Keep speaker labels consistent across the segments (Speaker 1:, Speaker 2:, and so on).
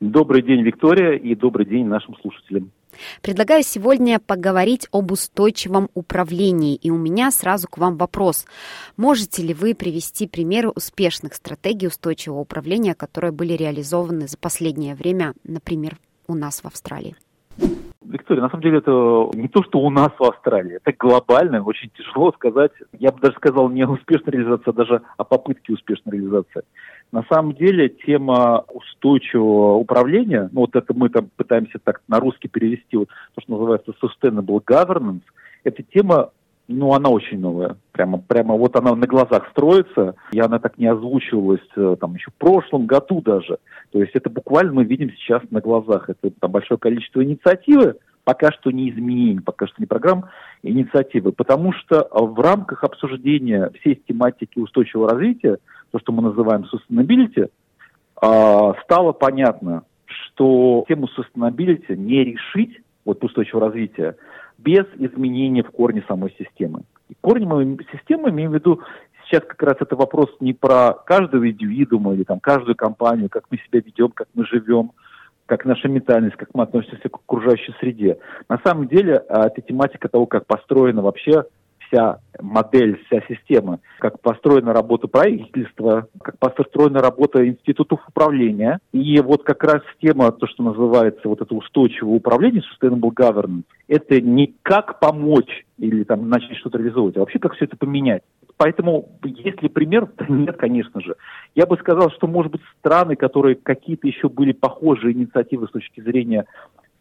Speaker 1: Добрый день, Виктория, и добрый день нашим слушателям.
Speaker 2: Предлагаю сегодня поговорить об устойчивом управлении. И у меня сразу к вам вопрос. Можете ли вы привести примеры успешных стратегий устойчивого управления, которые были реализованы за последнее время, например, у нас в Австралии?
Speaker 1: Виктория, на самом деле это не то, что у нас в Австралии, это глобально, очень тяжело сказать. Я бы даже сказал не успешная реализация, а даже о попытке успешной реализации. На самом деле тема устойчивого управления, ну вот это мы там пытаемся так на русский перевести, вот то, что называется sustainable governance, эта тема ну, она очень новая. Прямо, прямо вот она на глазах строится, и она так не озвучивалась э, там еще в прошлом году даже. То есть это буквально мы видим сейчас на глазах. Это там большое количество инициативы, пока что не изменений, пока что не программ, инициативы. Потому что в рамках обсуждения всей тематики устойчивого развития то, что мы называем sustainability, а, стало понятно, что тему sustainability не решить, вот устойчивого развития, без изменения в корне самой системы. И корнем системы, имею в виду, сейчас как раз это вопрос не про каждого индивидуума или там каждую компанию, как мы себя ведем, как мы живем, как наша ментальность, как мы относимся к окружающей среде. На самом деле, а, это тематика того, как построена вообще вся модель, вся система, как построена работа правительства, как построена работа институтов управления. И вот как раз тема, то, что называется вот это устойчивое управление, sustainable governance, это не как помочь или там начать что-то реализовывать, а вообще как все это поменять. Поэтому, есть ли пример? Нет, конечно же. Я бы сказал, что, может быть, страны, которые какие-то еще были похожие инициативы с точки зрения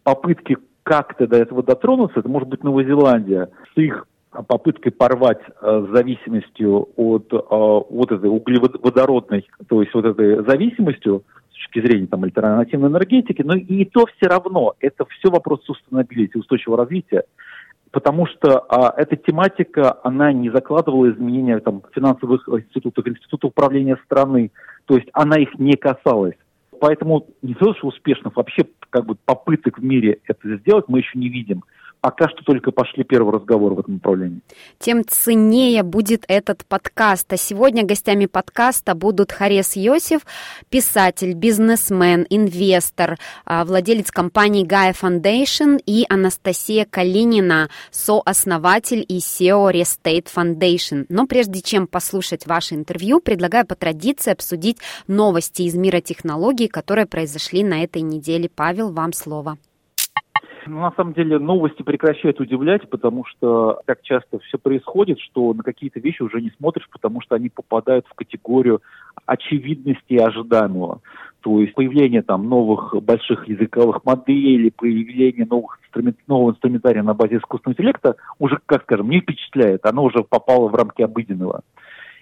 Speaker 1: попытки как-то до этого дотронуться, это может быть Новая Зеландия с их попыткой порвать э, зависимостью от э, вот этой углеводородной, то есть вот этой зависимостью с точки зрения там альтернативной энергетики, но и то все равно это все вопрос sustainability, устойчивого развития, потому что а, эта тематика, она не закладывала изменения там финансовых институтов, институтов управления страны, то есть она их не касалась. Поэтому не то, что успешных вообще как бы попыток в мире это сделать мы еще не видим пока что только пошли первые разговоры в этом направлении.
Speaker 2: Тем ценнее будет этот подкаст. А сегодня гостями подкаста будут Харес Йосиф, писатель, бизнесмен, инвестор, а, владелец компании Gaia Foundation и Анастасия Калинина, сооснователь и SEO Restate Foundation. Но прежде чем послушать ваше интервью, предлагаю по традиции обсудить новости из мира технологий, которые произошли на этой неделе. Павел, вам слово.
Speaker 1: Ну, на самом деле новости прекращают удивлять, потому что так часто все происходит, что на какие-то вещи уже не смотришь, потому что они попадают в категорию очевидности и ожидаемого. То есть появление там новых больших языковых моделей, появление новых инструмент, нового инструментария на базе искусственного интеллекта уже, как скажем, не впечатляет. Оно уже попало в рамки обыденного.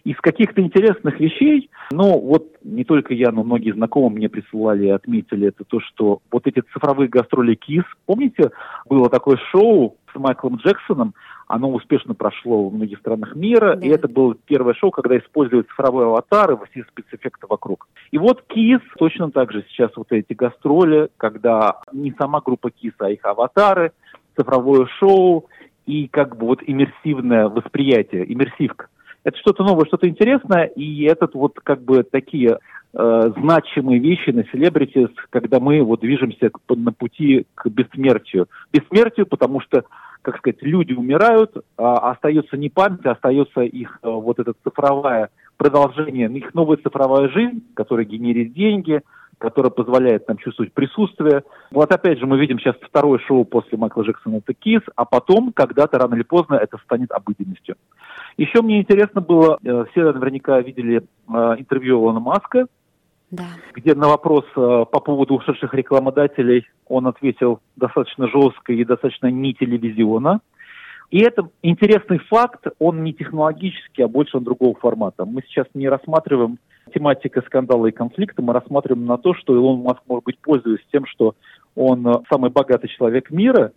Speaker 1: Из каких-то интересных вещей, ну вот не только я, но многие знакомые мне присылали и отметили это то, что вот эти цифровые гастроли КИС, помните, было такое шоу с Майклом Джексоном, оно успешно прошло в многих странах мира, да. и это было первое шоу, когда используют цифровые аватары, все спецэффекты вокруг. И вот КИС точно так же сейчас вот эти гастроли, когда не сама группа КИС, а их аватары, цифровое шоу и как бы вот иммерсивное восприятие, иммерсивка это что-то новое, что-то интересное, и этот вот как бы такие э, значимые вещи на селебритис, когда мы вот движемся на пути к бессмертию. Бессмертию, потому что, как сказать, люди умирают, а остается не память, а остается их э, вот это цифровое продолжение, их новая цифровая жизнь, которая генерит деньги, которая позволяет нам чувствовать присутствие. Вот опять же мы видим сейчас второе шоу после Майкла Джексона «Это Кис», а потом, когда-то, рано или поздно, это станет обыденностью. Еще мне интересно было, э, все наверняка видели э, интервью Илона Маска, да. где на вопрос э, по поводу ушедших рекламодателей он ответил достаточно жестко и достаточно не телевизионно. И это интересный факт, он не технологический, а больше он другого формата. Мы сейчас не рассматриваем тематика скандала и конфликта, мы рассматриваем на то, что Илон Маск, может быть, пользуясь тем, что он самый богатый человек мира,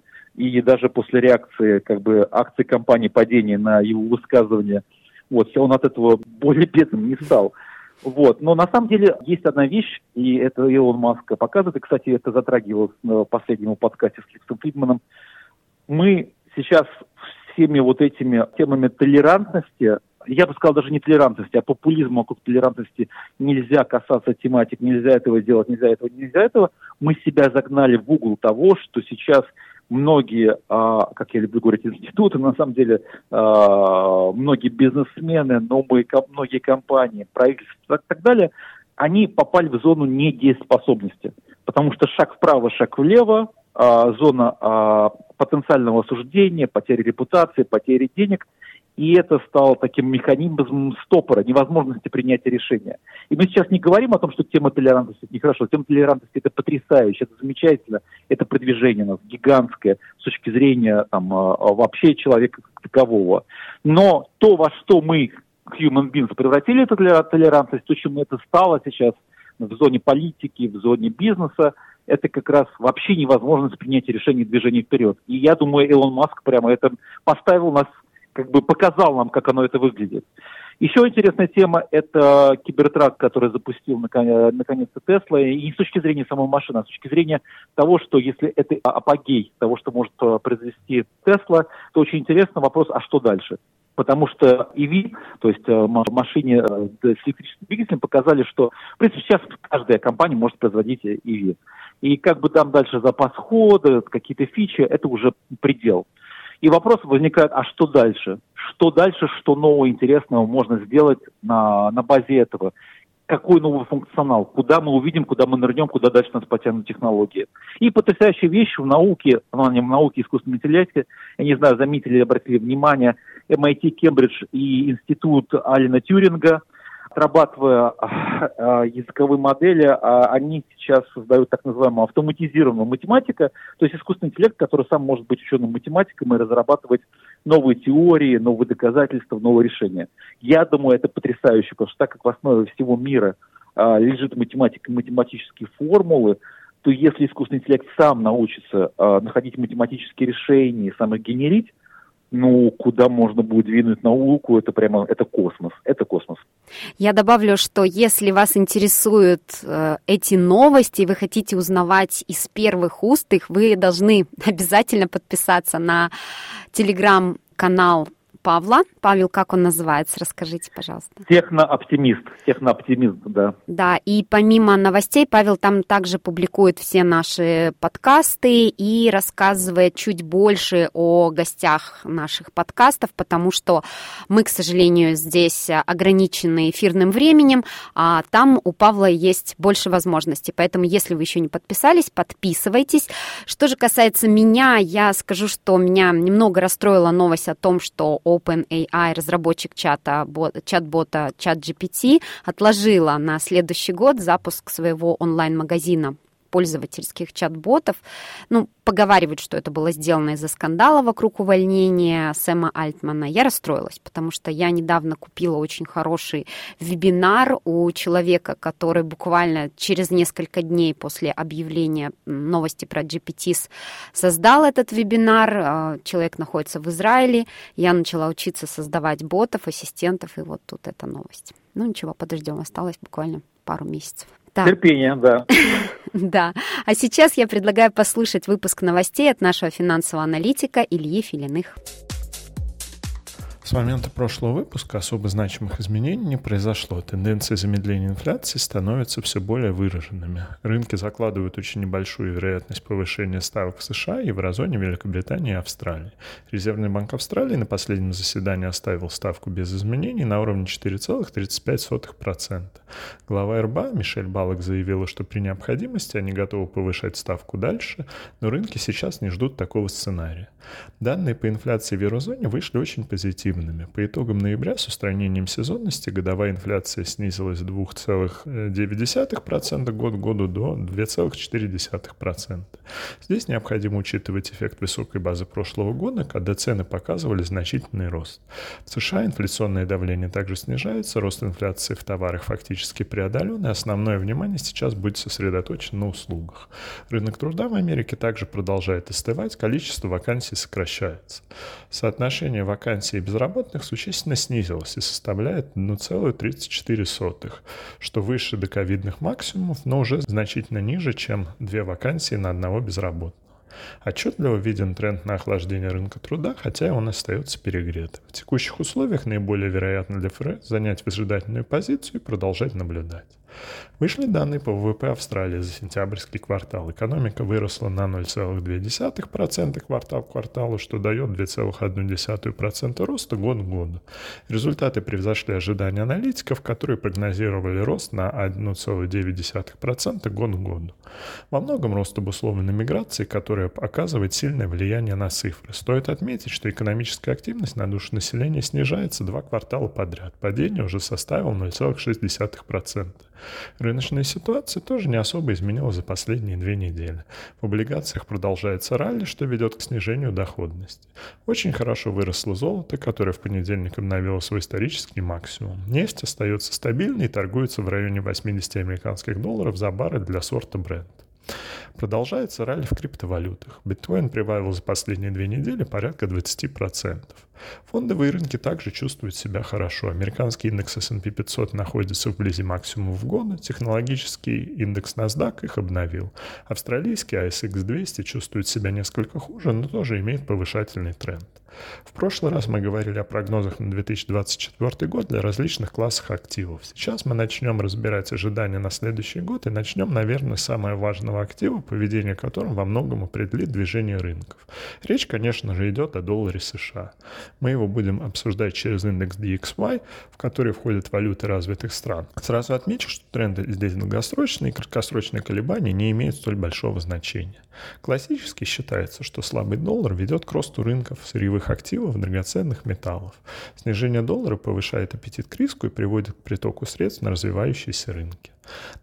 Speaker 1: и даже после реакции как бы акций компании падения на его высказывание, вот, он от этого более бедным не стал. Вот. Но на самом деле есть одна вещь, и это Илон Маск показывает, и, кстати, это затрагивалось в последнем подкасте с Лексом Фридманом. Мы сейчас всеми вот этими темами толерантности я бы сказал, даже не толерантности, а популизма вокруг толерантности нельзя касаться тематик, нельзя этого делать, нельзя этого, нельзя этого. Мы себя загнали в угол того, что сейчас многие, а, как я люблю говорить, институты, на самом деле а, многие бизнесмены, новые, многие компании, правительства и так далее, они попали в зону недееспособности. Потому что шаг вправо, шаг влево, а, зона потенциального осуждения, потери репутации, потери денег – и это стало таким механизмом стопора, невозможности принятия решения. И мы сейчас не говорим о том, что тема толерантности это нехорошо. Тема толерантности это потрясающе, это замечательно, это продвижение у нас гигантское с точки зрения там, а, а, вообще человека как такового. Но то, во что мы, human beings, превратили эту толерантность, то, чем это стало сейчас в зоне политики, в зоне бизнеса, это как раз вообще невозможность принятия решений движения вперед. И я думаю, Илон Маск прямо это поставил нас как бы показал нам, как оно это выглядит. Еще интересная тема – это кибертрак, который запустил наконец-то Тесла. И не с точки зрения самой машины, а с точки зрения того, что если это апогей того, что может э, произвести Тесла, то очень интересно вопрос, а что дальше? Потому что EV, то есть э, машине э, с электрическим двигателем, показали, что, в принципе, сейчас каждая компания может производить EV. И как бы там дальше запас хода, какие-то фичи, это уже предел. И вопрос возникает, а что дальше? Что дальше, что нового интересного можно сделать на, на базе этого? Какой новый функционал? Куда мы увидим, куда мы нырнем, куда дальше нас потянут технологии? И потрясающая вещь в науке, в науке искусственной интеллекте, я не знаю, заметили или обратили внимание, MIT, Кембридж и институт Алина Тюринга – отрабатывая э, языковые модели, э, они сейчас создают так называемую автоматизированную математику, то есть искусственный интеллект, который сам может быть ученым математиком и разрабатывать новые теории, новые доказательства, новые решения. Я думаю, это потрясающе, потому что так как в основе всего мира э, лежит математика и математические формулы, то если искусственный интеллект сам научится э, находить математические решения и сам их генерить, ну, куда можно будет двинуть науку, это прямо, это космос, это космос.
Speaker 2: Я добавлю, что если вас интересуют э, эти новости, вы хотите узнавать из первых уст их, вы должны обязательно подписаться на телеграм-канал Павла. Павел, как он называется? Расскажите, пожалуйста.
Speaker 1: Технооптимист. Технооптимист, да.
Speaker 2: Да, и помимо новостей, Павел там также публикует все наши подкасты и рассказывает чуть больше о гостях наших подкастов, потому что мы, к сожалению, здесь ограничены эфирным временем, а там у Павла есть больше возможностей. Поэтому, если вы еще не подписались, подписывайтесь. Что же касается меня, я скажу, что меня немного расстроила новость о том, что OpenAI, разработчик чата, чат-бота ChatGPT, отложила на следующий год запуск своего онлайн-магазина пользовательских чат-ботов. Ну, поговаривают, что это было сделано из-за скандала вокруг увольнения Сэма Альтмана. Я расстроилась, потому что я недавно купила очень хороший вебинар у человека, который буквально через несколько дней после объявления новости про GPT создал этот вебинар. А, человек находится в Израиле. Я начала учиться создавать ботов, ассистентов, и вот тут эта новость. Ну ничего, подождем, осталось буквально пару месяцев.
Speaker 1: Так. Терпение, да.
Speaker 2: Да. А сейчас я предлагаю послушать выпуск новостей от нашего финансового аналитика Ильи Филиных.
Speaker 3: С момента прошлого выпуска особо значимых изменений не произошло. Тенденции замедления инфляции становятся все более выраженными. Рынки закладывают очень небольшую вероятность повышения ставок в США, Еврозоне, Великобритании и Австралии. Резервный банк Австралии на последнем заседании оставил ставку без изменений на уровне 4,35%. Глава РБА Мишель Балок заявила, что при необходимости они готовы повышать ставку дальше, но рынки сейчас не ждут такого сценария. Данные по инфляции в Еврозоне вышли очень позитивно позитивными. По итогам ноября с устранением сезонности годовая инфляция снизилась с 2,9% год к году до 2,4%. Здесь необходимо учитывать эффект высокой базы прошлого года, когда цены показывали значительный рост. В США инфляционное давление также снижается, рост инфляции в товарах фактически преодолен, и основное внимание сейчас будет сосредоточено на услугах. Рынок труда в Америке также продолжает остывать, количество вакансий сокращается. Соотношение вакансий и безработных существенно снизилось и составляет 1,34, что выше доковидных максимумов, но уже значительно ниже, чем две вакансии на одного безработного. Отчетливо виден тренд на охлаждение рынка труда, хотя он остается перегретым. В текущих условиях наиболее вероятно для ФРС занять выжидательную позицию и продолжать наблюдать. Вышли данные по ВВП Австралии за сентябрьский квартал. Экономика выросла на 0,2% квартал к кварталу, что дает 2,1% роста год к году. Результаты превзошли ожидания аналитиков, которые прогнозировали рост на 1,9% год к году. Во многом рост обусловлен миграцией, которая оказывает сильное влияние на цифры. Стоит отметить, что экономическая активность на душу населения снижается два квартала подряд. Падение уже составило 0,6%. Рыночная ситуация тоже не особо изменилась за последние две недели. В облигациях продолжается ралли, что ведет к снижению доходности. Очень хорошо выросло золото, которое в понедельник обновило свой исторический максимум. Нефть остается стабильной и торгуется в районе 80 американских долларов за баррель для сорта Brent. Продолжается ралли в криптовалютах. Биткоин прибавил за последние две недели порядка 20%. Фондовые рынки также чувствуют себя хорошо. Американский индекс S&P 500 находится вблизи максимума в года, технологический индекс NASDAQ их обновил. Австралийский ASX 200 чувствует себя несколько хуже, но тоже имеет повышательный тренд. В прошлый раз мы говорили о прогнозах на 2024 год для различных классов активов. Сейчас мы начнем разбирать ожидания на следующий год и начнем, наверное, с самого важного актива, поведение которым во многом определит движение рынков. Речь, конечно же, идет о долларе США. Мы его будем обсуждать через индекс DXY, в который входят валюты развитых стран. Сразу отмечу, что тренды здесь долгосрочные и краткосрочные колебания не имеют столь большого значения. Классически считается, что слабый доллар ведет к росту рынков сырьевых активов, драгоценных металлов. Снижение доллара повышает аппетит к риску и приводит к притоку средств на развивающиеся рынки.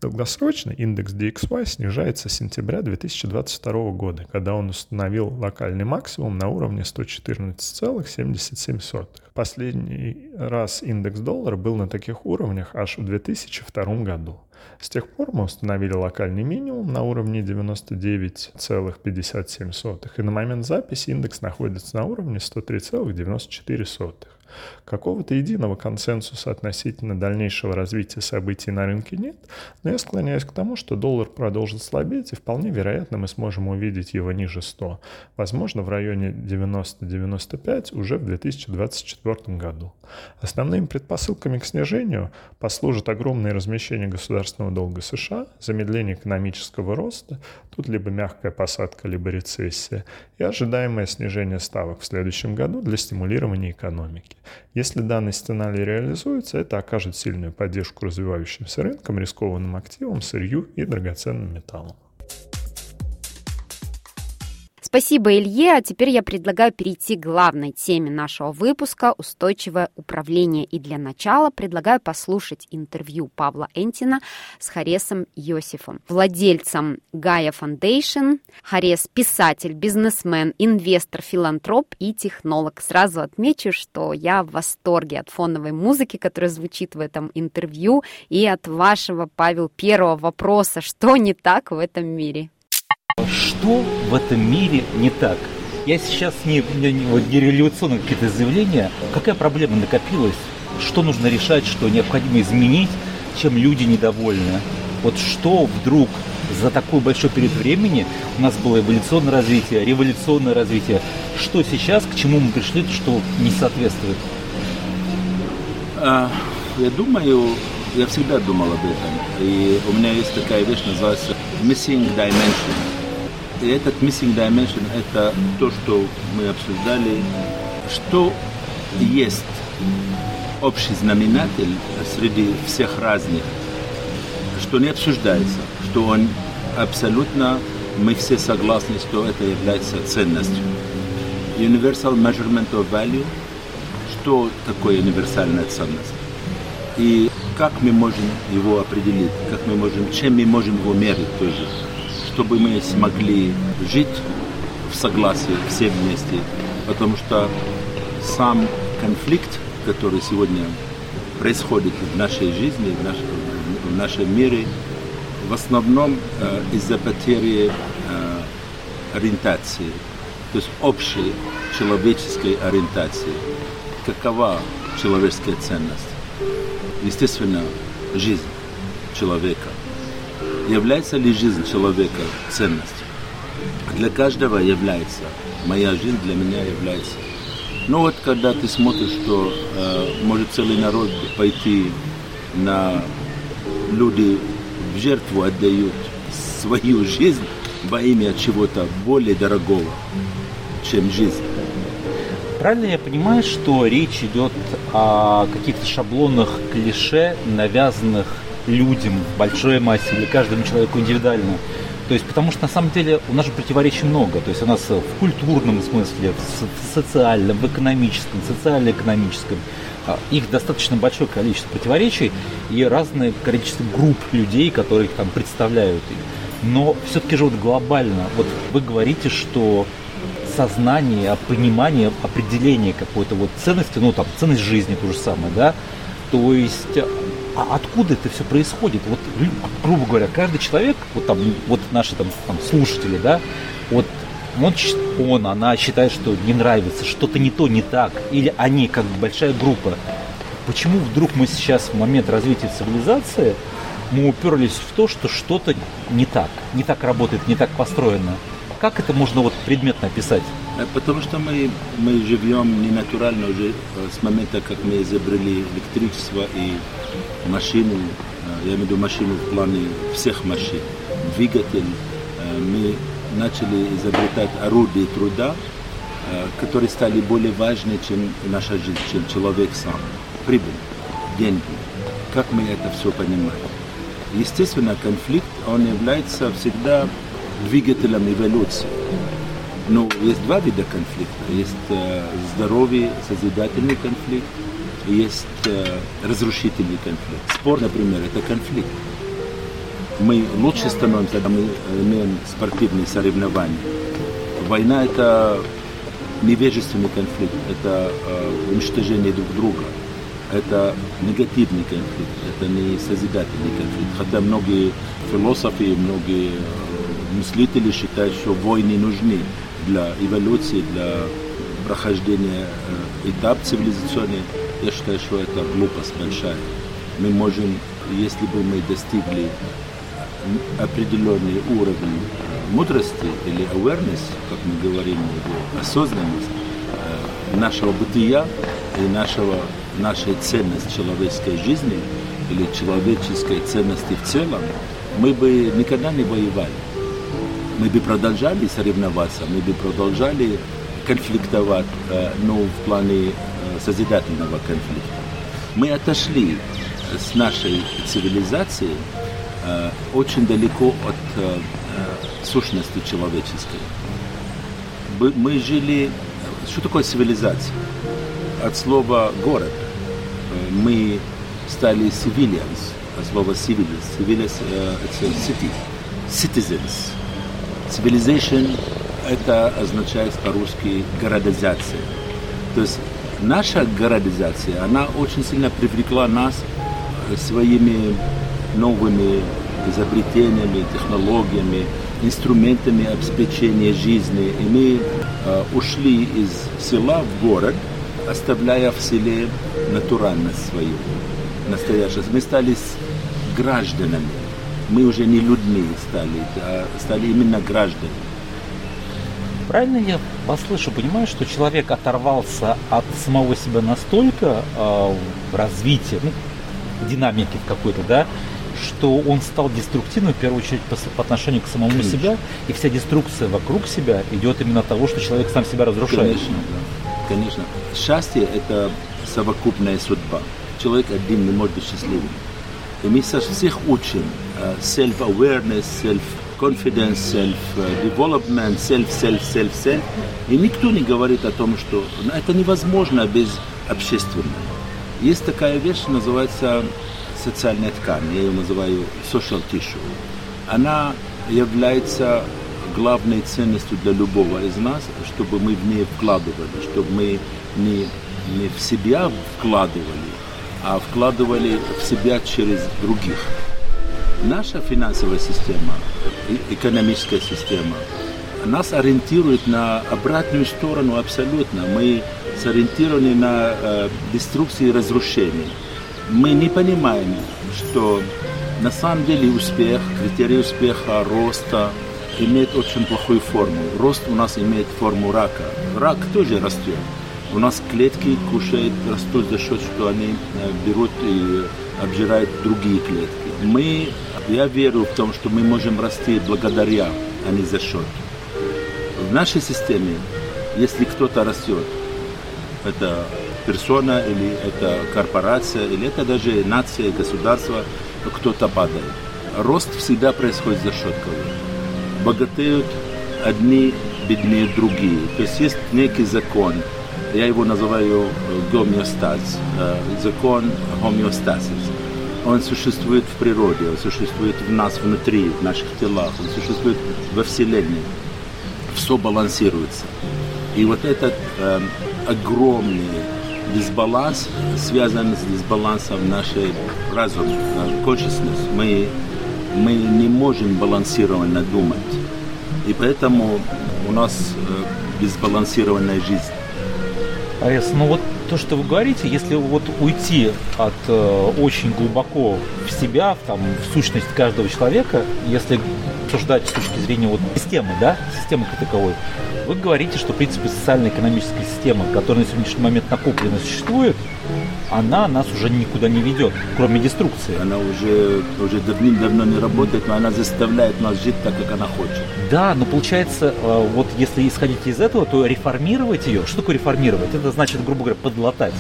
Speaker 3: Долгосрочно индекс DXY снижается с сентября 2022 года, когда он установил локальный максимум на уровне 114,77. Последний раз индекс доллара был на таких уровнях аж в 2002 году. С тех пор мы установили локальный минимум на уровне 99,57, и на момент записи индекс находится на уровне 103,94. Какого-то единого консенсуса относительно дальнейшего развития событий на рынке нет, но я склоняюсь к тому, что доллар продолжит слабеть, и вполне вероятно мы сможем увидеть его ниже 100, возможно в районе 90-95 уже в 2024 году. Основными предпосылками к снижению послужат огромное размещение государственного долга США, замедление экономического роста, тут либо мягкая посадка, либо рецессия, и ожидаемое снижение ставок в следующем году для стимулирования экономики. Если данный сценарий реализуется, это окажет сильную поддержку развивающимся рынкам, рискованным активам, сырью и драгоценным металлам.
Speaker 2: Спасибо, Илье. А теперь я предлагаю перейти к главной теме нашего выпуска – устойчивое управление. И для начала предлагаю послушать интервью Павла Энтина с Харесом Йосифом, владельцем Гая Foundation. Харес – писатель, бизнесмен, инвестор, филантроп и технолог. Сразу отмечу, что я в восторге от фоновой музыки, которая звучит в этом интервью, и от вашего, Павел, первого вопроса, что не так в этом мире.
Speaker 4: Что в этом мире не так? Я сейчас не, не, не, революционные какие-то заявления. Какая проблема накопилась? Что нужно решать, что необходимо изменить, чем люди недовольны? Вот что вдруг за такой большой период времени у нас было эволюционное развитие, революционное развитие. Что сейчас, к чему мы пришли, что не соответствует?
Speaker 5: А, я думаю, я всегда думал об этом. И у меня есть такая вещь, называется missing dimension. И этот missing dimension – это то, что мы обсуждали, что есть общий знаменатель среди всех разных, что не обсуждается, что он абсолютно, мы все согласны, что это является ценностью. Universal measurement of value, что такое универсальная ценность. И как мы можем его определить, как мы можем, чем мы можем его мерить тоже, чтобы мы смогли жить в согласии все вместе, потому что сам конфликт, который сегодня происходит в нашей жизни, в, наш, в нашем мире, в основном э, из-за потери э, ориентации, то есть общей человеческой ориентации. Какова человеческая ценность? Естественно, жизнь человека. Является ли жизнь человека ценностью? Для каждого является. Моя жизнь для меня является. Но вот когда ты смотришь, что э, может целый народ пойти на люди в жертву отдают свою жизнь во имя чего-то более дорогого, чем жизнь.
Speaker 4: Правильно я понимаю, что речь идет о каких-то шаблонах, клише, навязанных людям, большой массе или каждому человеку индивидуально? То есть, потому что на самом деле у нас же противоречий много. То есть у нас в культурном смысле, в социальном, в экономическом, социально-экономическом а, их достаточно большое количество противоречий и разное количество групп людей, которые там представляют. Но все-таки же вот глобально, вот вы говорите, что сознание, понимание, определение какой-то вот ценности, ну там ценность жизни то же самое, да, то есть а откуда это все происходит? Вот, грубо говоря, каждый человек, вот там, вот наши там, там слушатели, да, вот он, он, она считает, что не нравится, что-то не то, не так, или они, как большая группа. Почему вдруг мы сейчас в момент развития цивилизации мы уперлись в то, что что-то не так, не так работает, не так построено? Как это можно вот предметно описать?
Speaker 5: Э, потому что мы, мы живем не натурально уже э, с момента, как мы изобрели электричество и машину, э, я имею в виду машину в плане всех машин, двигатель, мы начали изобретать орудия труда, которые стали более важны, чем наша жизнь, чем человек сам. Прибыль, деньги. Как мы это все понимаем? Естественно, конфликт, он является всегда двигателем эволюции. Но есть два вида конфликта. Есть э, здоровый, созидательный конфликт, есть э, разрушительный конфликт. Спор, например, это конфликт. Мы лучше становимся, когда мы имеем спортивные соревнования. Война – это невежественный конфликт, это э, уничтожение друг друга, это негативный конфликт, это не созидательный конфликт. Хотя многие философы, многие э, мыслители считают, что войны нужны для эволюции, для прохождения э, этап цивилизационный, я считаю, что это глупость большая. Мы можем, если бы мы достигли определенный уровень э, мудрости или awareness, как мы говорим, осознанность э, нашего бытия и нашего, нашей ценности человеческой жизни или человеческой ценности в целом, мы бы никогда не воевали мы бы продолжали соревноваться, мы бы продолжали конфликтовать, э, но в плане э, созидательного конфликта. Мы отошли с нашей цивилизации э, очень далеко от сущности человеческой. Мы жили... Что такое цивилизация? От слова «город». Мы стали civilians, от слова civilians. Civilians – это. Citizens. Civilization – это означает по-русски городизация. То есть наша городизация, она очень сильно привлекла нас своими новыми изобретениями, технологиями, инструментами обеспечения жизни. И мы э, ушли из села в город, оставляя в селе натуральность свою, настоящую. Мы стали гражданами мы уже не людьми стали, а стали именно гражданами.
Speaker 4: Правильно я вас слышу, понимаю, что человек оторвался от самого себя настолько э, в развитии, ну, динамики какой-то, да, что он стал деструктивным, в первую очередь, по, по отношению к самому Конечно. себя, и вся деструкция вокруг себя идет именно от того, что человек сам себя разрушает.
Speaker 5: Конечно, да. Конечно. Счастье – это совокупная судьба. Человек один не может быть счастливым. И мы всех учим self-awareness, self-confidence, self-development, self, self, self, self. И никто не говорит о том, что это невозможно без общественное. Есть такая вещь, называется социальная ткань, я ее называю social tissue. Она является главной ценностью для любого из нас, чтобы мы в ней вкладывали, чтобы мы не, не в себя вкладывали, а вкладывали в себя через других. Наша финансовая система, экономическая система, нас ориентирует на обратную сторону абсолютно. Мы сориентированы на э, деструкцию и разрушение. Мы не понимаем, что на самом деле успех, критерий успеха, роста имеет очень плохую форму. Рост у нас имеет форму рака. Рак тоже растет. У нас клетки кушают, растут за счет, что они э, берут и обжирают другие клетки. Мы, я верю в том, что мы можем расти благодаря, а не за счет. В нашей системе, если кто-то растет, это персона или это корпорация, или это даже нация, государство, кто-то падает. Рост всегда происходит за счет кого-то. Богатеют одни, беднее другие. То есть есть некий закон, я его называю гомеостаз, э, закон гомеостазис. Он существует в природе, он существует в нас внутри, в наших телах, он существует во Вселенной. Все балансируется. И вот этот э, огромный дисбаланс связан с дисбалансом нашей разума, consciousness. Мы, мы не можем балансированно думать. И поэтому у нас э, дисбалансированная жизнь.
Speaker 4: Арес, ну вот то, что вы говорите, если вот уйти от э, очень глубоко в себя, в, там, в сущность каждого человека, если обсуждать с точки зрения вот системы, да, системы как таковой, вы говорите, что, в принципе, социально-экономическая система, которая на сегодняшний момент накоплена существует, она нас уже никуда не ведет, кроме деструкции.
Speaker 5: Она уже, уже давным-давно не работает, но она заставляет нас жить так, как она хочет.
Speaker 4: Да, но получается, э, вот если исходить из этого, то реформировать ее, что такое реформировать? Это значит, грубо говоря, подлатать.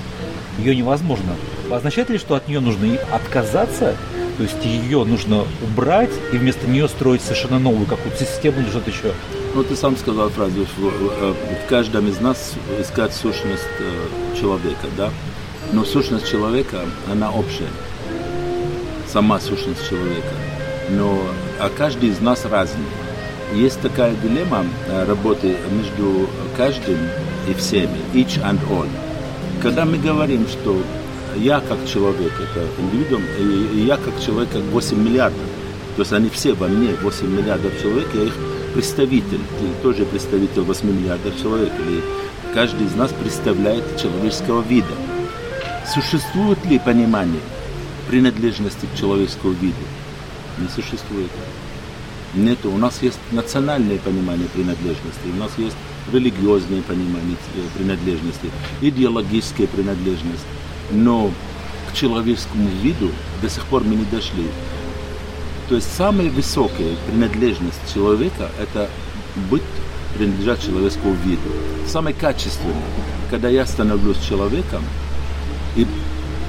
Speaker 4: Ее невозможно. Означает ли, что от нее нужно отказаться, то есть ее нужно убрать и вместо нее строить совершенно новую какую-то систему или что-то еще.
Speaker 5: Ну, ты сам сказал фразу, в, э, в каждом из нас искать сущность э, человека, да? Но сущность человека, она общая. Сама сущность человека. Но а каждый из нас разный. Есть такая дилемма э, работы между каждым и всеми, each and all. Когда мы говорим, что я как человек, это индивидуум, и, я как человек, как 8 миллиардов. То есть они все во мне, 8 миллиардов человек, я их представитель. Ты тоже представитель 8 миллиардов человек. Или каждый из нас представляет человеческого вида. Существует ли понимание принадлежности к человеческому виду? Не существует. Нет, у нас есть национальное понимание принадлежности, у нас есть религиозное понимание принадлежности, идеологическая принадлежность но к человеческому виду до сих пор мы не дошли. То есть самая высокая принадлежность человека – это быть принадлежать человеческому виду. Самое качественное, когда я становлюсь человеком и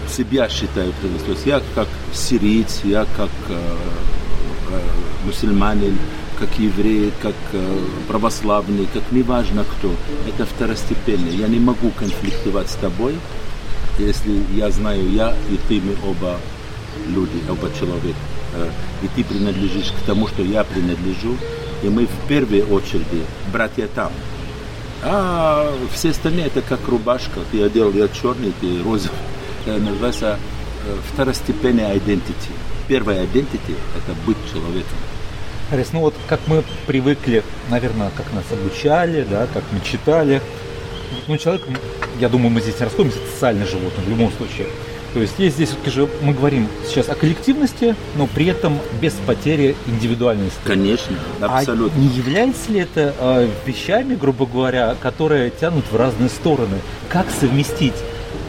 Speaker 5: себя считаю. То есть я как сириец, я как э, э, мусульманин, как еврей, как э, православный, как неважно кто. Это второстепенно. Я не могу конфликтовать с тобой, если я знаю я и ты, мы оба люди, оба человек, э, и ты принадлежишь к тому, что я принадлежу, и мы в первой очереди братья там. А все остальные это как рубашка, ты одел, я черный, ты розовый. Это называется э, второстепенная identity. Первая identity – это быть человеком.
Speaker 4: Харис, ну вот как мы привыкли, наверное, как нас обучали, да, как мы читали, ну, человек, я думаю, мы здесь не расходимся, это социальное животное в любом случае. То есть есть здесь все-таки же, мы говорим сейчас о коллективности, но при этом без потери индивидуальности.
Speaker 5: Конечно, абсолютно.
Speaker 4: А не является ли это э, вещами, грубо говоря, которые тянут в разные стороны? Как совместить,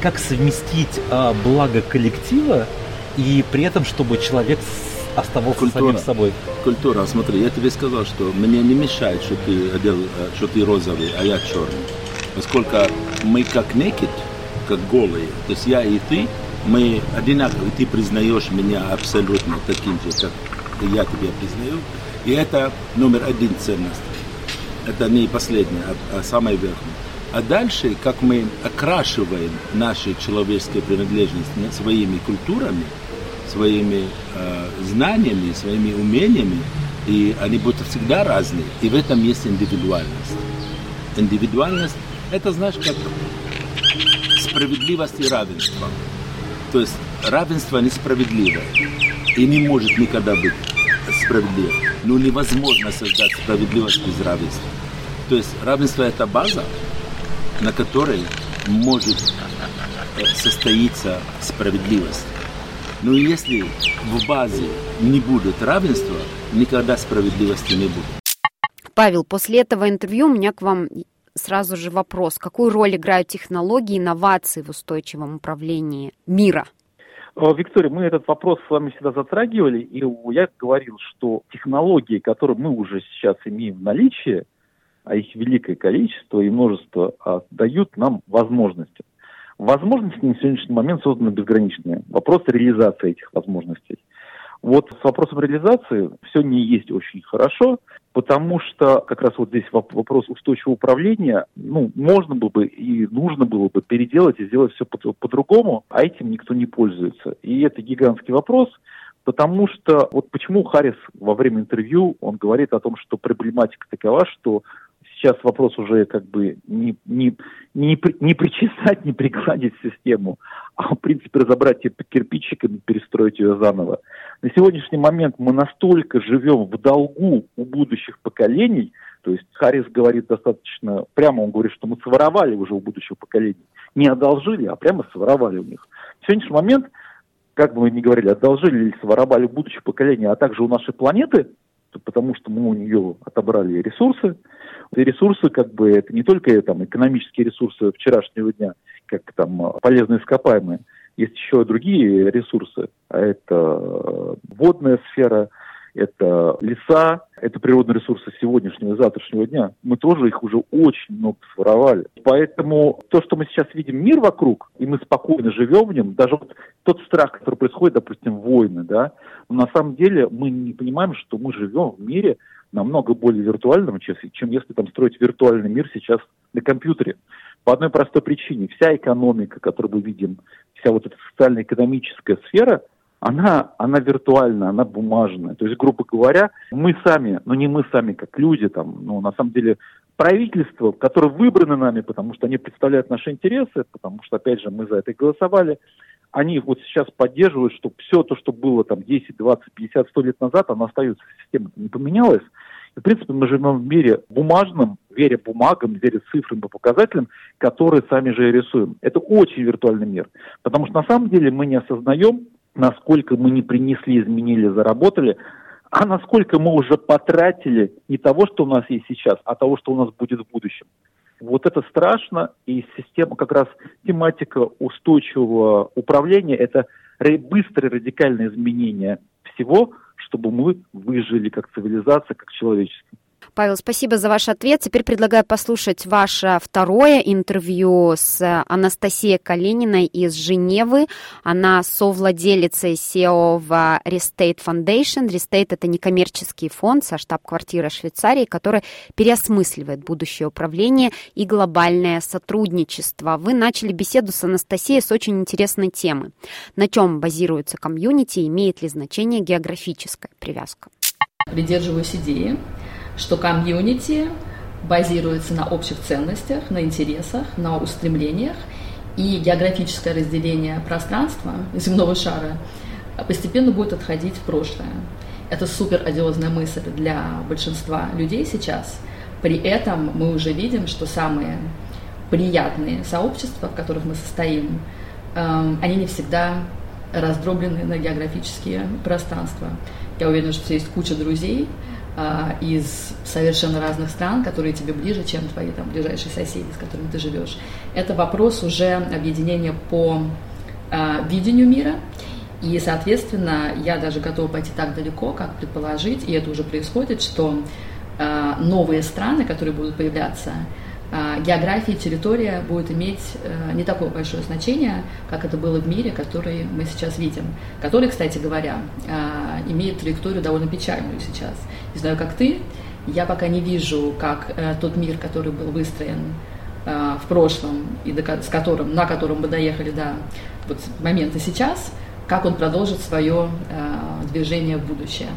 Speaker 4: как совместить э, благо коллектива и при этом, чтобы человек оставался
Speaker 5: Культура.
Speaker 4: самим собой?
Speaker 5: Культура, смотри, я тебе сказал, что мне не мешает, что ты одел, э, что ты розовый, а я черный поскольку мы как naked, как голые, то есть я и ты, мы одинаковые, ты признаешь меня абсолютно таким же, как я тебя признаю, и это номер один ценность. Это не последняя, а, а самая верхняя. А дальше, как мы окрашиваем наши человеческие принадлежности своими культурами, своими э, знаниями, своими умениями, и они будут всегда разные. И в этом есть индивидуальность. Индивидуальность – это, знаешь, как справедливость и равенство. То есть равенство несправедливое и не может никогда быть справедливым. Но невозможно создать справедливость без равенства. То есть равенство – это база, на которой может э, состоиться справедливость. Но если в базе не будет равенства, никогда справедливости не будет.
Speaker 2: Павел, после этого интервью у меня к вам сразу же вопрос. Какую роль играют технологии и инновации в устойчивом управлении мира?
Speaker 1: Виктория, мы этот вопрос с вами всегда затрагивали, и я говорил, что технологии, которые мы уже сейчас имеем в наличии, а их великое количество и множество, а, дают нам возможности. Возможности на сегодняшний момент созданы безграничные. Вопрос реализации этих возможностей. Вот с вопросом реализации все не есть очень хорошо, потому что как раз вот здесь вопрос устойчивого управления, ну, можно было бы и нужно было бы переделать и сделать все по-другому, а этим никто не пользуется. И это гигантский вопрос, потому что вот почему Харрис во время интервью, он говорит о том, что проблематика такова, что сейчас вопрос уже как бы не, не, не, не причесать, не пригладить систему, а в принципе разобрать ее по и перестроить ее заново. На сегодняшний момент мы настолько живем в долгу у будущих поколений, то есть Харрис говорит достаточно прямо, он говорит, что мы своровали уже у будущего поколения. Не одолжили, а прямо своровали у них. В сегодняшний момент, как бы мы ни говорили, одолжили или своровали у будущего поколения, а также у нашей планеты, потому что мы у нее отобрали ресурсы, ресурсы, как бы, это не только там, экономические ресурсы вчерашнего дня, как там полезные ископаемые, есть еще другие ресурсы. А это водная сфера, это леса, это природные ресурсы сегодняшнего и завтрашнего дня. Мы тоже их уже очень много своровали. Поэтому то, что мы сейчас видим мир вокруг, и мы спокойно живем в нем, даже вот тот страх, который происходит, допустим, войны, да, но на самом деле мы не понимаем, что мы живем в мире, намного более виртуальным, чем, если там строить виртуальный мир сейчас на компьютере. По одной простой причине. Вся экономика, которую мы видим, вся вот эта социально-экономическая сфера, она, она виртуальная, она бумажная. То есть, грубо говоря, мы сами, ну не мы сами как люди, там, ну на самом деле правительство, которое выбрано нами, потому что они представляют наши интересы, потому что, опять же, мы за это голосовали, они вот сейчас поддерживают, что все то, что было там 10, 20, 50, 100 лет назад, оно остается, система не поменялась. И, в принципе, мы живем в мире бумажном, веря бумагам, веря цифрам и показателям, которые сами же и рисуем. Это очень виртуальный мир. Потому что на самом деле мы не осознаем, насколько мы не принесли, изменили, заработали, а насколько мы уже потратили не того, что у нас есть сейчас, а того, что у нас будет в будущем. Вот это страшно, и система, как раз тематика устойчивого управления, это быстрое радикальное изменение всего, чтобы мы выжили как цивилизация, как человечество.
Speaker 2: Павел, спасибо за ваш ответ. Теперь предлагаю послушать ваше второе интервью с Анастасией Калининой из Женевы. Она совладелица и SEO в Restate Foundation. Restate – это некоммерческий фонд со штаб-квартирой Швейцарии, который переосмысливает будущее управление и глобальное сотрудничество. Вы начали беседу с Анастасией с очень интересной темы. На чем базируется комьюнити, имеет ли значение географическая привязка?
Speaker 6: Придерживаюсь идеи, что комьюнити базируется на общих ценностях, на интересах, на устремлениях, и географическое разделение пространства земного шара постепенно будет отходить в прошлое. Это супер одиозная мысль для большинства людей сейчас. При этом мы уже видим, что самые приятные сообщества, в которых мы состоим, эм, они не всегда раздроблены на географические пространства. Я уверена, что есть куча друзей, из совершенно разных стран, которые тебе ближе, чем твои там ближайшие соседи, с которыми ты живешь. Это вопрос уже объединения по а, видению мира, и, соответственно, я даже готова пойти так далеко, как предположить, и это уже происходит, что а, новые страны, которые будут появляться, а, география и территория будет иметь э, не такое большое значение, как это было в мире, который мы сейчас видим, который, кстати говоря, а, имеет траекторию довольно печальную сейчас. Не знаю, как ты, я пока не вижу, как э, тот мир, который был выстроен э, в прошлом и с которым, на котором мы доехали до вот, момента сейчас, как он продолжит свое движение в будущее.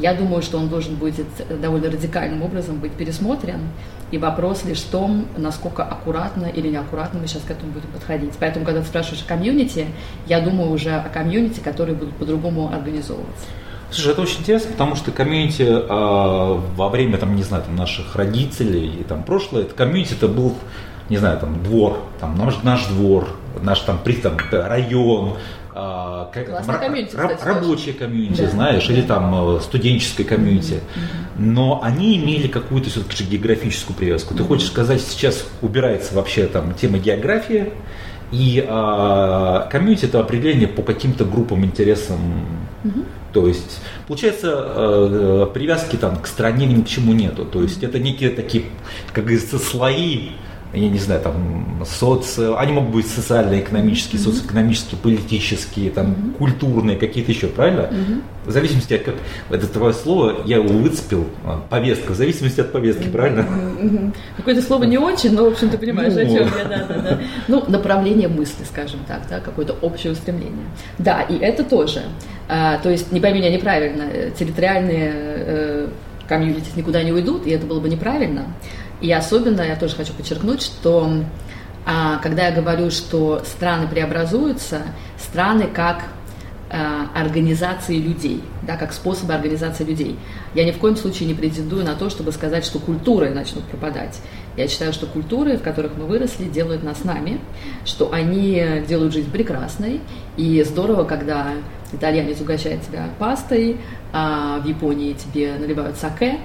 Speaker 6: Я думаю, что он должен будет довольно радикальным образом быть пересмотрен. И вопрос лишь в том, насколько аккуратно или неаккуратно мы сейчас к этому будем подходить. Поэтому, когда ты спрашиваешь о комьюнити, я думаю уже о комьюнити, которые будут по-другому организовываться.
Speaker 4: Слушай, это очень интересно, потому что комьюнити э, во время, там, не знаю, там, наших родителей и там прошлое, это комьюнити это был, не знаю, там двор, там наш, наш двор, наш там, при, там район,
Speaker 6: а, как, комьюнити, кстати,
Speaker 4: рабочее комьюнити, да. знаешь, или там э, студенческое комьюнити. Mm-hmm. Но они имели какую-то все-таки географическую привязку. Mm-hmm. Ты хочешь сказать, сейчас убирается вообще там тема географии, и а, комьюнити это определение по каким-то группам интересам. Mm-hmm. То есть, получается, э, привязки там к стране ни к чему нету. То есть, это некие такие, как говорится, слои я не знаю, там, соци... они могут быть социально-экономические, mm-hmm. социально-экономические, политические, там, mm-hmm. культурные, какие-то еще, правильно? Mm-hmm. В зависимости от, как, это твое слово, я его выцепил, а, повестка, в зависимости от повестки, mm-hmm. правильно?
Speaker 6: Mm-hmm. Какое-то слово не очень, но, в общем, ты понимаешь, ну. о чем я, да, да, да. Ну, направление мысли, скажем так, да, какое-то общее устремление. Да, и это тоже. А, то есть, не пойми меня неправильно, территориальные э, комьюнити никуда не уйдут, и это было бы неправильно. И особенно я тоже хочу подчеркнуть, что а, когда я говорю, что страны преобразуются, страны как а, организации людей, да, как способы организации людей. Я ни в коем случае не претендую на то, чтобы сказать, что культуры начнут пропадать. Я считаю, что культуры, в которых мы выросли, делают нас нами, что они делают жизнь прекрасной. И здорово, когда итальянец угощает тебя пастой, а в Японии тебе наливают саке,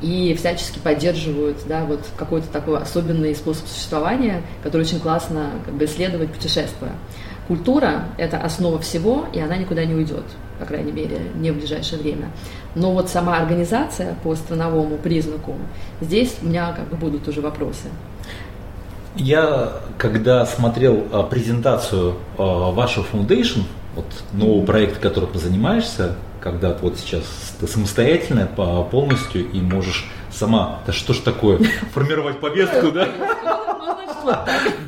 Speaker 6: и всячески поддерживают да, вот какой-то такой особенный способ существования, который очень классно как бы, исследовать, путешествуя. Культура – это основа всего, и она никуда не уйдет, по крайней мере, не в ближайшее время. Но вот сама организация по страновому признаку, здесь у меня как бы будут уже вопросы.
Speaker 4: Я, когда смотрел а, презентацию а, вашего foundation, вот нового проекта, которым ты занимаешься, когда вот сейчас ты самостоятельная полностью и можешь сама, да что ж такое, формировать повестку, да?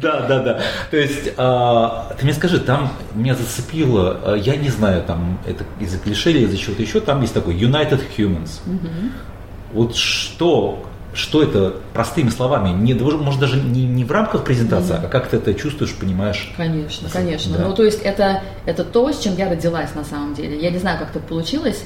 Speaker 4: Да, да, да. То есть, а, ты мне скажи, там меня зацепило, а, я не знаю, там это из-за клише или из-за чего-то еще, там есть такой United Humans. Вот что, что это простыми словами? Не, может, даже не, не в рамках презентации, mm-hmm. а как ты это чувствуешь, понимаешь?
Speaker 6: Конечно, конечно. Да. Ну, то есть это, это то, с чем я родилась на самом деле. Я не знаю, как так получилось.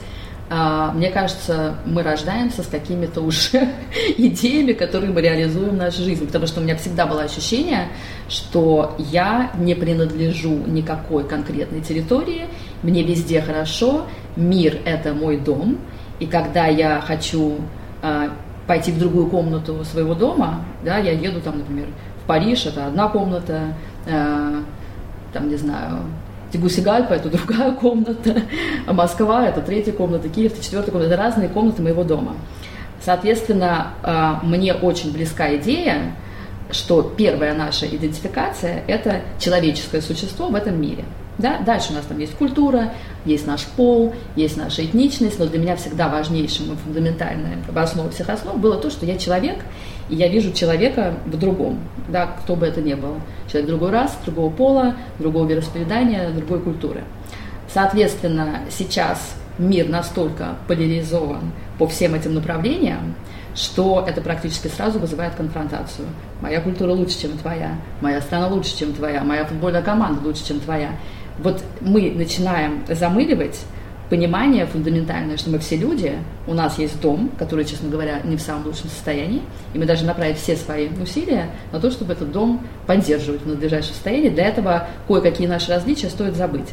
Speaker 6: А, мне кажется, мы рождаемся с какими-то уже идеями, которые мы реализуем в нашей жизни. Потому что у меня всегда было ощущение, что я не принадлежу никакой конкретной территории, мне везде хорошо, мир – это мой дом. И когда я хочу а, пойти в другую комнату своего дома, да, я еду там, например, в Париж, это одна комната, э, там, не знаю, Тегусигальпа – это другая комната, Москва – это третья комната, Киев – это четвертая комната, это разные комнаты моего дома. Соответственно, э, мне очень близка идея, что первая наша идентификация – это человеческое существо в этом мире – да? Дальше у нас там есть культура, есть наш пол, есть наша этничность, но для меня всегда важнейшим и фундаментальным в основе всех основ было то, что я человек, и я вижу человека в другом, да, кто бы это ни был. Человек другой раз, другого пола, другого вероисповедания, другой культуры. Соответственно, сейчас мир настолько поляризован по всем этим направлениям, что это практически сразу вызывает конфронтацию. Моя культура лучше, чем твоя, моя страна лучше, чем твоя, моя футбольная команда лучше, чем твоя вот мы начинаем замыливать понимание фундаментальное, что мы все люди, у нас есть дом, который, честно говоря, не в самом лучшем состоянии, и мы должны направить все свои усилия на то, чтобы этот дом поддерживать в надлежащем состоянии. Для этого кое-какие наши различия стоит забыть.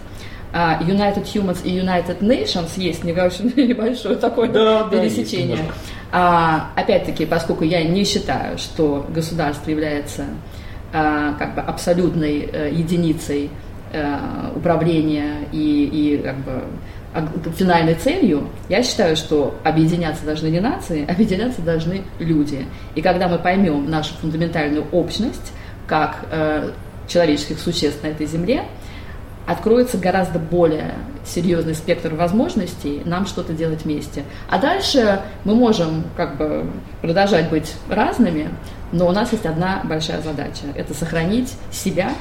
Speaker 6: А United Humans и United Nations есть небольшое такое да, пересечение. Да, а, опять-таки, поскольку я не считаю, что государство является а, как бы абсолютной а, единицей Э, управления и, и как бы, финальной целью, я считаю, что объединяться должны не нации, объединяться должны люди. И когда мы поймем нашу фундаментальную общность как э, человеческих существ на этой земле, откроется гораздо более серьезный спектр возможностей нам что-то делать вместе. А дальше мы можем как бы продолжать быть разными, но у нас есть одна большая задача – это сохранить себя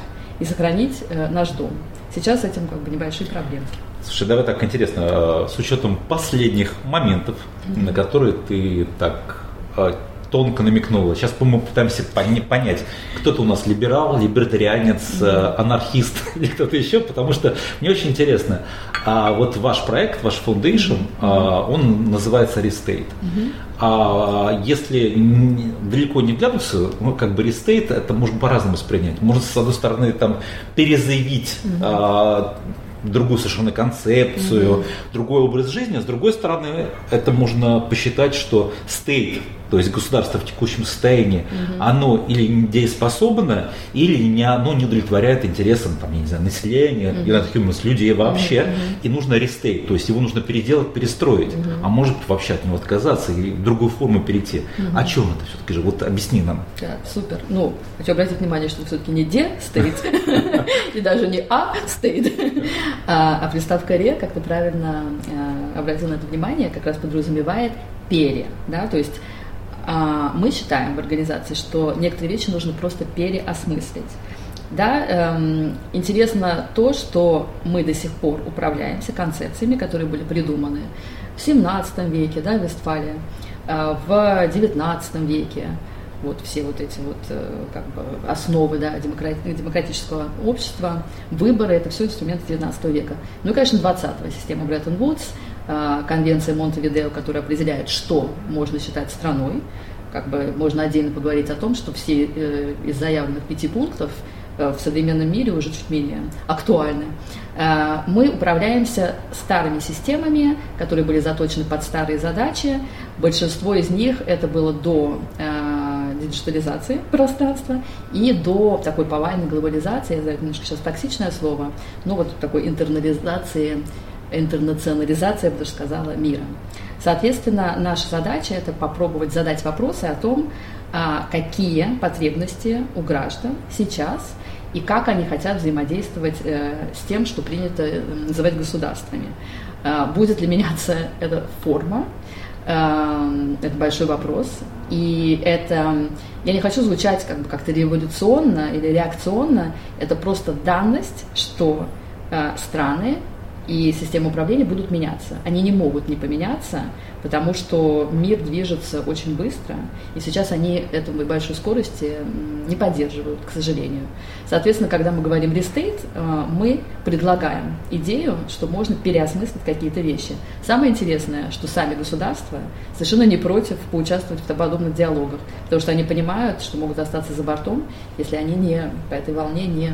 Speaker 6: и сохранить э, наш дом. Сейчас с этим как бы небольшие проблемки.
Speaker 4: Слушай, давай так интересно, э, с учетом последних моментов, mm-hmm. на которые ты так э, тонко намекнула. Сейчас мы пытаемся понять, кто-то у нас либерал, либертарианец, mm-hmm. анархист или кто-то еще, потому что мне очень интересно. А вот ваш проект, ваш foundation, mm-hmm. он называется Restate. Mm-hmm. А если далеко не глянуться, ну, как бы Restate это можно по-разному воспринять. Можно, с одной стороны, там, перезаявить mm-hmm другую совершенно концепцию, mm-hmm. другой образ жизни. А с другой стороны, это можно посчитать, что state то есть государство в текущем состоянии, угу. оно или недееспособно, или не, оно не удовлетворяет интересам там, я не знаю, населения, угу. United Humans, людей вообще, угу. и нужно restate, то есть его нужно переделать, перестроить, угу. а может вообще от него отказаться и в другую форму перейти. Угу. О чем это все-таки же? Вот объясни нам.
Speaker 6: Да, супер. Ну, хочу обратить внимание, что все-таки не де стоит, и даже не а стоит, а приставка ре, как ты правильно а, обратил на это внимание, как раз подразумевает пере, да, то есть а, мы считаем в организации, что некоторые вещи нужно просто переосмыслить. Да, эм, интересно то, что мы до сих пор управляемся концепциями, которые были придуманы в 17 веке, да, в Вестфалии, э, в 19 веке, вот все вот эти вот э, как бы основы да, демократического общества, выборы, это все инструменты 19 века. Ну и, конечно, 20-го система Бреттон-Вудс, конвенция Монтевидео, которая определяет, что можно считать страной. Как бы можно отдельно поговорить о том, что все э, из заявленных пяти пунктов в современном мире уже чуть менее актуальны. Мы управляемся старыми системами, которые были заточены под старые задачи. Большинство из них это было до диджитализации пространства и до такой повальной глобализации, я знаю, это немножко сейчас токсичное слово, но вот такой интернализации, интернационализации, я бы даже сказала, мира. Соответственно, наша задача – это попробовать задать вопросы о том, а, какие потребности у граждан сейчас и как они хотят взаимодействовать э, с тем, что принято э, называть государствами. А, будет ли меняться эта форма, Эм, это большой вопрос. И это, я не хочу звучать как бы как-то революционно или реакционно, это просто данность, что э, страны и системы управления будут меняться. Они не могут не поменяться, потому что мир движется очень быстро, и сейчас они этому большой скорости не поддерживают, к сожалению. Соответственно, когда мы говорим restate, э, мы предлагаем идею, что можно переосмыслить какие-то вещи. Самое интересное, что сами государства совершенно не против поучаствовать в подобных диалогах, потому что они понимают, что могут остаться за бортом, если они не по этой волне не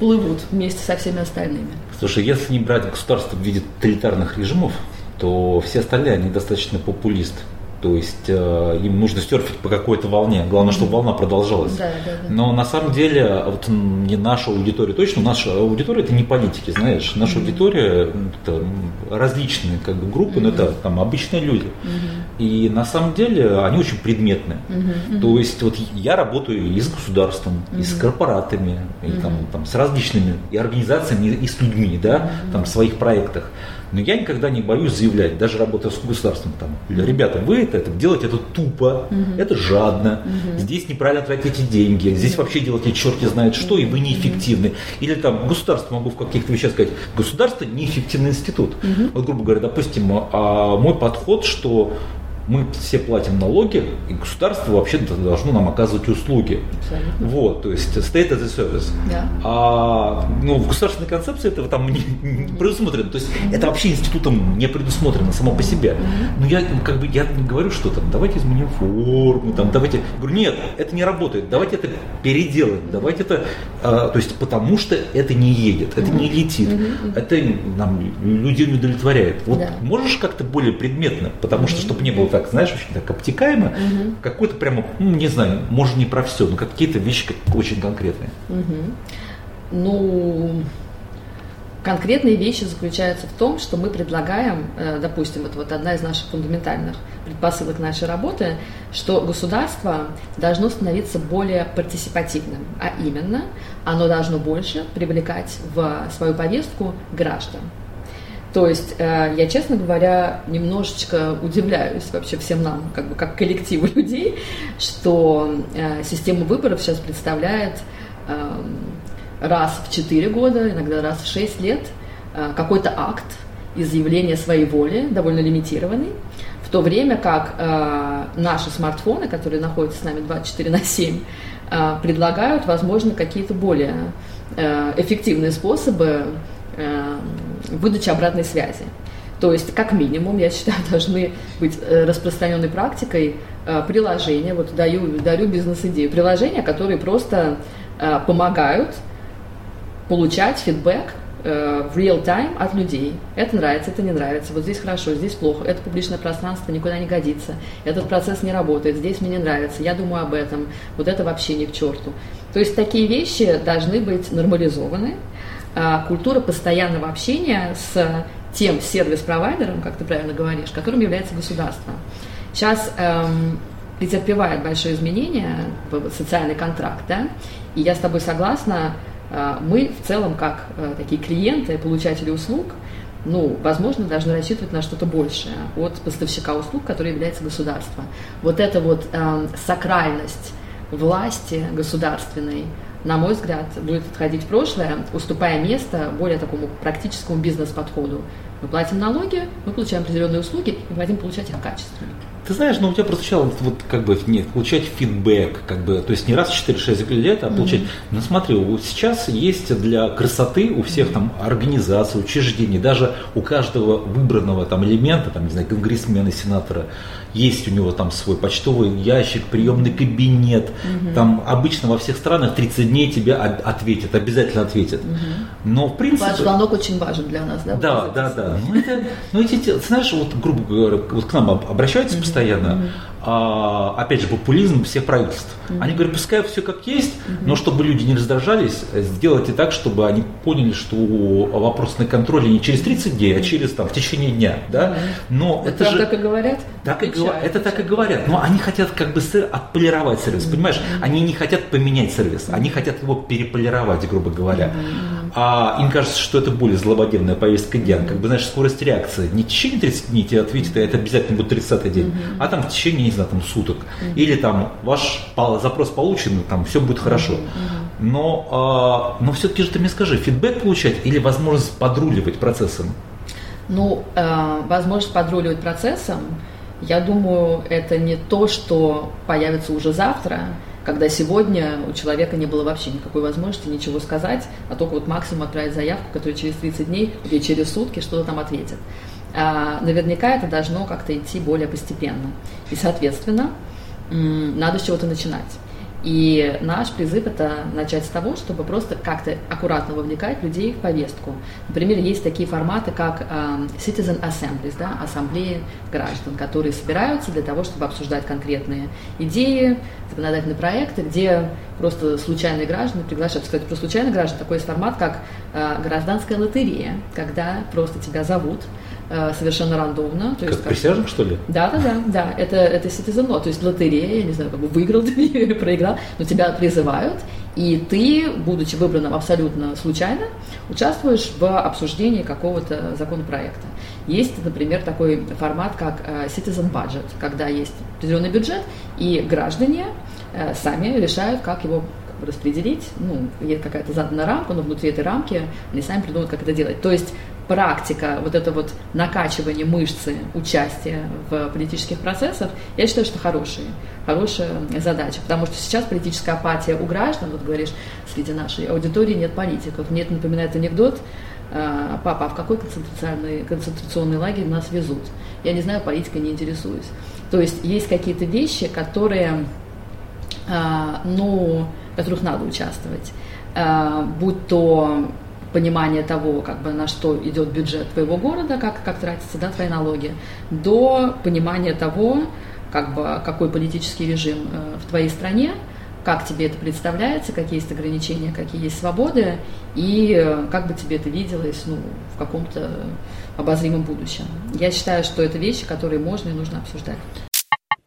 Speaker 6: плывут вместе со всеми остальными.
Speaker 4: Слушай, если не брать государство в виде тоталитарных режимов, то все остальные, они достаточно популист. То есть э, им нужно серфить по какой-то волне. Главное, чтобы волна продолжалась.
Speaker 6: Да, да, да.
Speaker 4: Но на самом деле, вот не наша аудитория, точно, наша аудитория это не политики, знаешь. Наша mm-hmm. аудитория это различные как бы, группы, mm-hmm. но это там обычные люди. Mm-hmm. И на самом деле они очень предметные. Mm-hmm. То есть вот я работаю и с государством, mm-hmm. и с корпоратами, и mm-hmm. там, там, с различными и организациями, и с людьми, да, mm-hmm. там, в своих проектах. Но я никогда не боюсь заявлять, даже работая с государством, там, ребята, вы это, это делаете это тупо, угу. это жадно, угу. здесь неправильно тратите деньги, здесь вообще делаете черти знает что, и вы неэффективны. Или там государство, могу в каких-то вещах сказать, государство неэффективный институт. Угу. Вот, грубо говоря, допустим, а, мой подход, что мы все платим налоги, и государство вообще должно нам оказывать услуги. Абсолютно. Вот, то есть state as a service. Да. А ну, в государственной концепции этого там не, не предусмотрено. То есть это вообще институтом не предусмотрено само по себе. Но я как бы я говорю, что там давайте изменим форму, там давайте. Я говорю, нет, это не работает. Давайте это переделаем. Давайте это. А, то есть потому что это не едет, это не летит, это нам людей не удовлетворяет. Вот да. можешь как-то более предметно, потому что чтобы не было так так, знаешь, очень так обтекаемо, угу. какой-то прямо, ну, не знаю, может не про все, но какие-то вещи как, очень конкретные.
Speaker 6: Угу. Ну, конкретные вещи заключаются в том, что мы предлагаем, э, допустим, это вот одна из наших фундаментальных предпосылок нашей работы, что государство должно становиться более партиципативным, а именно оно должно больше привлекать в свою повестку граждан. То есть э, я, честно говоря, немножечко удивляюсь вообще всем нам, как бы как коллективу людей, что э, система выборов сейчас представляет эм, раз в 4 года, иногда раз в 6 лет э, какой-то акт изъявления своей воли, довольно лимитированный, в то время как наши смартфоны, которые находятся с нами 24 на 7, э, предлагают, возможно, какие-то более эффективные способы выдачи обратной связи. То есть, как минимум, я считаю, должны быть э, распространенной практикой э, приложения, вот даю, дарю бизнес-идею, приложения, которые просто э, помогают получать фидбэк в real time от людей. Это нравится, это не нравится, вот здесь хорошо, здесь плохо, это публичное пространство никуда не годится, этот процесс не работает, здесь мне не нравится, я думаю об этом, вот это вообще не к черту. То есть такие вещи должны быть нормализованы. А культура постоянного общения с тем сервис-провайдером, как ты правильно говоришь, которым является государство. Сейчас эм, претерпевает большое изменение социальный контракт, да, и я с тобой согласна, а, мы в целом, как э, такие клиенты, получатели услуг, ну, возможно, должны рассчитывать на что-то большее от поставщика услуг, который является государство. Вот эта вот э, сакральность власти государственной, на мой взгляд, будет отходить в прошлое, уступая место более такому практическому бизнес-подходу. Мы платим налоги, мы получаем определенные услуги и хотим получать их качественно.
Speaker 4: Ты знаешь, ну у тебя прозвучало вот как бы нет, получать фидбэк, как бы, то есть не раз в 4-6 лет, а получать. Mm-hmm. Ну смотри, вот сейчас есть для красоты у всех там организаций, учреждений, даже у каждого выбранного там элемента, там, не знаю, конгрессмена, сенатора, есть у него там свой почтовый ящик, приемный кабинет. Угу. Там обычно во всех странах 30 дней тебе ответят, обязательно ответят. Угу. Но в принципе...
Speaker 6: Ваш звонок очень важен для нас, да?
Speaker 4: Да, да, да. Ну, это, ну эти, знаешь, вот, грубо говоря, вот к нам обращаются угу. постоянно. Угу а, опять же, популизм всех правительств. Mm-hmm. Они говорят, пускай все как есть, mm-hmm. но чтобы люди не раздражались, сделайте так, чтобы они поняли, что вопрос на контроле не через 30 дней, а через там, в течение дня. Да?
Speaker 6: Но это, это же,
Speaker 4: так
Speaker 6: и говорят?
Speaker 4: Так и, это так и говорят. Но они хотят как бы отполировать сервис, mm-hmm. понимаешь? Они не хотят поменять сервис, они хотят его переполировать, грубо говоря. Mm-hmm. А им кажется, что это более злободневная повестка дня. Mm-hmm. Как бы, знаешь, скорость реакции. Не в течение 30 дней тебе ответит, а это обязательно будет 30 день, mm-hmm. а там в течение не знаю, там суток. Mm-hmm. Или там ваш запрос получен, там все будет хорошо. Mm-hmm. Но, э, но все-таки же ты мне скажи, фидбэк получать или возможность подруливать процессом?
Speaker 6: Ну, э, возможность подруливать процессом, я думаю, это не то, что появится уже завтра, когда сегодня у человека не было вообще никакой возможности ничего сказать, а только вот максимум отправить заявку, которая через 30 дней или через сутки что-то там ответит. А, наверняка это должно как-то идти более постепенно. И, соответственно, надо с чего-то начинать. И наш призыв это начать с того, чтобы просто как-то аккуратно вовлекать людей в повестку. Например, есть такие форматы, как э, citizen assemblies, да, ассамблеи граждан, которые собираются для того, чтобы обсуждать конкретные идеи, законодательные проекты, где просто случайные граждане приглашают. Кстати, про случайных граждан такой есть формат, как э, гражданская лотерея, когда просто тебя зовут, совершенно рандомно.
Speaker 4: То как есть, присяжных, что ли?
Speaker 6: Да, да, да, да. Это, это Law, то есть лотерея, я не знаю, как бы выиграл ты или проиграл, но тебя призывают, и ты, будучи выбранным абсолютно случайно, участвуешь в обсуждении какого-то законопроекта. Есть, например, такой формат, как э, Citizen Budget, когда есть определенный бюджет, и граждане э, сами решают, как его распределить, ну, есть какая-то заданная рамка, но внутри этой рамки они сами придумают, как это делать. То есть практика, вот это вот накачивание мышцы участия в политических процессах, я считаю, что хорошие, хорошая задача, потому что сейчас политическая апатия у граждан, вот говоришь, среди нашей аудитории нет политиков, мне это напоминает анекдот, «А, папа, а в какой концентрационный, концентрационный лагерь нас везут? Я не знаю, политикой не интересуюсь. То есть есть какие-то вещи, которые, а, ну, в которых надо участвовать. А, будь то понимание того, как бы на что идет бюджет твоего города, как, как тратятся да, твои налоги, до понимания того, как бы, какой политический режим э, в твоей стране, как тебе это представляется, какие есть ограничения, какие есть свободы, и э, как бы тебе это виделось ну, в каком-то обозримом будущем. Я считаю, что это вещи, которые можно и нужно обсуждать.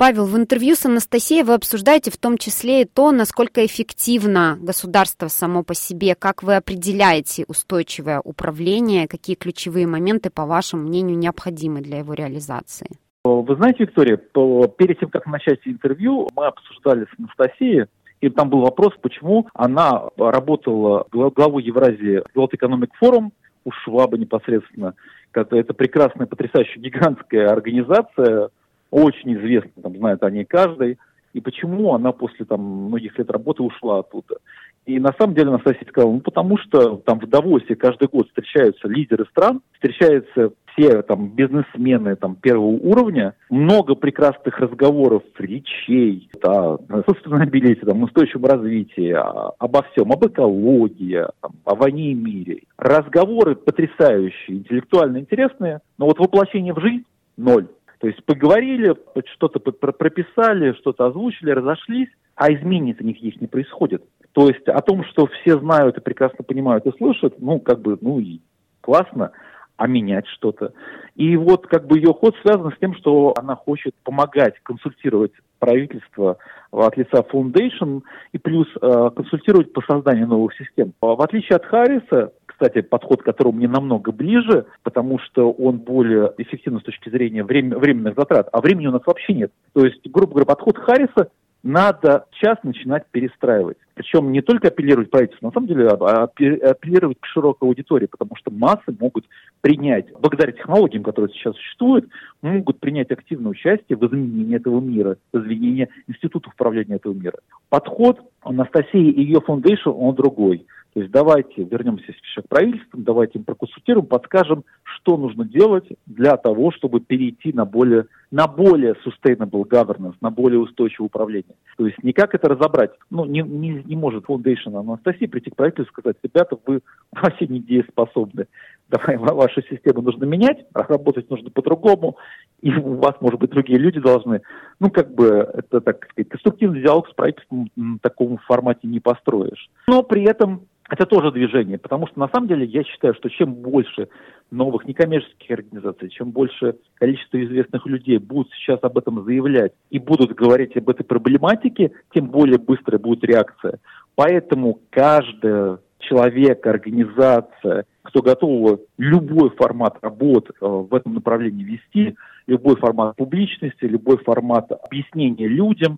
Speaker 2: Павел, в интервью с Анастасией вы обсуждаете в том числе и то, насколько эффективно государство само по себе, как вы определяете устойчивое управление, какие ключевые моменты, по вашему мнению, необходимы для его реализации.
Speaker 1: Вы знаете, Виктория, перед тем, как начать интервью, мы обсуждали с Анастасией и там был вопрос, почему она работала главой Евразии World Economic Forum, у Шваба непосредственно. Это прекрасная, потрясающая, гигантская организация, очень известная, там знает о ней каждый. И почему она после там, многих лет работы ушла оттуда. И на самом деле Анастасия сказала, ну потому что там в Давосе каждый год встречаются лидеры стран, встречаются все там бизнесмены там первого уровня, много прекрасных разговоров, речей, да, о сустанабилити, там, устойчивом развитии, обо всем, об экологии, там, о войне и мире. Разговоры потрясающие, интеллектуально интересные, но вот воплощение в жизнь – ноль. То есть поговорили, что-то прописали, что-то озвучили, разошлись, а изменений у них есть не происходит. То есть о том, что все знают и прекрасно понимают и слышат, ну, как бы, ну и классно, а менять что-то. И вот как бы ее ход связан с тем, что она хочет помогать, консультировать правительство от лица Foundation и плюс э, консультировать по созданию новых систем. В отличие от Харриса, кстати, подход к которому мне намного ближе, потому что он более эффективен с точки зрения время, временных затрат, а времени у нас вообще нет. То есть, грубо говоря, подход Харриса надо сейчас начинать перестраивать. Причем не только апеллировать правительству, на самом деле а, апеллировать к широкой аудитории, потому что массы могут принять, благодаря технологиям, которые сейчас существуют, могут принять активное участие в изменении этого мира, в изменении института управления этого мира. Подход Анастасии и ее фундейшн, он другой. То есть давайте вернемся к правительствам, давайте им проконсультируем, подскажем, что нужно делать для того, чтобы перейти на более, на более sustainable governance, на более устойчивое управление. То есть никак это разобрать. Ну, не, не, не может Foundation Анастасии прийти к правительству и сказать, ребята, вы вообще не дееспособны. Давай, вашу систему нужно менять, работать нужно по-другому, и у вас, может быть, другие люди должны. Ну, как бы, это, так сказать, конструктивный диалог с правительством в таком формате не построишь. Но при этом это тоже движение, потому что на самом деле я считаю, что чем больше новых некоммерческих организаций, чем больше количество известных людей будут сейчас об этом заявлять и будут говорить об этой проблематике, тем более быстрая будет реакция. Поэтому каждый человек, организация, кто готов любой формат работы э, в этом направлении вести, любой формат публичности, любой формат объяснения людям,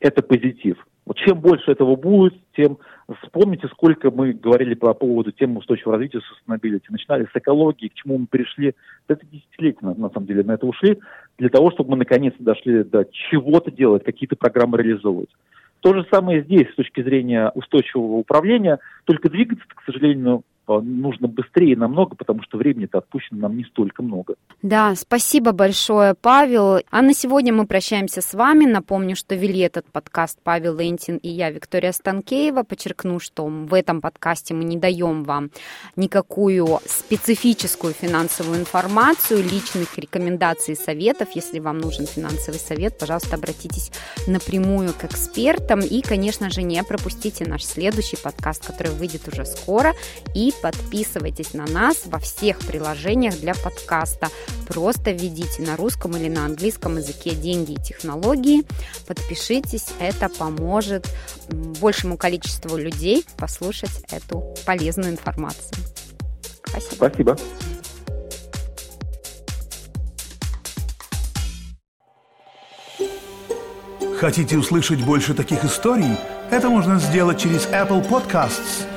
Speaker 1: это позитив. Вот чем больше этого будет, тем вспомните, сколько мы говорили по поводу темы устойчивого развития, sustainability. Начинали с экологии, к чему мы пришли. Это десятилетия, на, на самом деле, на это ушли, для того, чтобы мы наконец-то дошли до чего-то делать, какие-то программы реализовывать. То же самое здесь с точки зрения устойчивого управления, только двигаться, к сожалению, нужно быстрее намного, потому что времени-то отпущено нам не столько много.
Speaker 2: Да, спасибо большое, Павел. А на сегодня мы прощаемся с вами. Напомню, что вели этот подкаст Павел Лентин и я, Виктория Станкеева. Подчеркну, что в этом подкасте мы не даем вам никакую специфическую финансовую информацию, личных рекомендаций и советов. Если вам нужен финансовый совет, пожалуйста, обратитесь напрямую к экспертам. И, конечно же, не пропустите наш следующий подкаст, который выйдет уже скоро. И подписывайтесь на нас во всех приложениях для подкаста. Просто введите на русском или на английском языке деньги и технологии. Подпишитесь, это поможет большему количеству людей послушать эту полезную информацию. Спасибо.
Speaker 1: Спасибо.
Speaker 7: Хотите услышать больше таких историй? Это можно сделать через Apple Podcasts –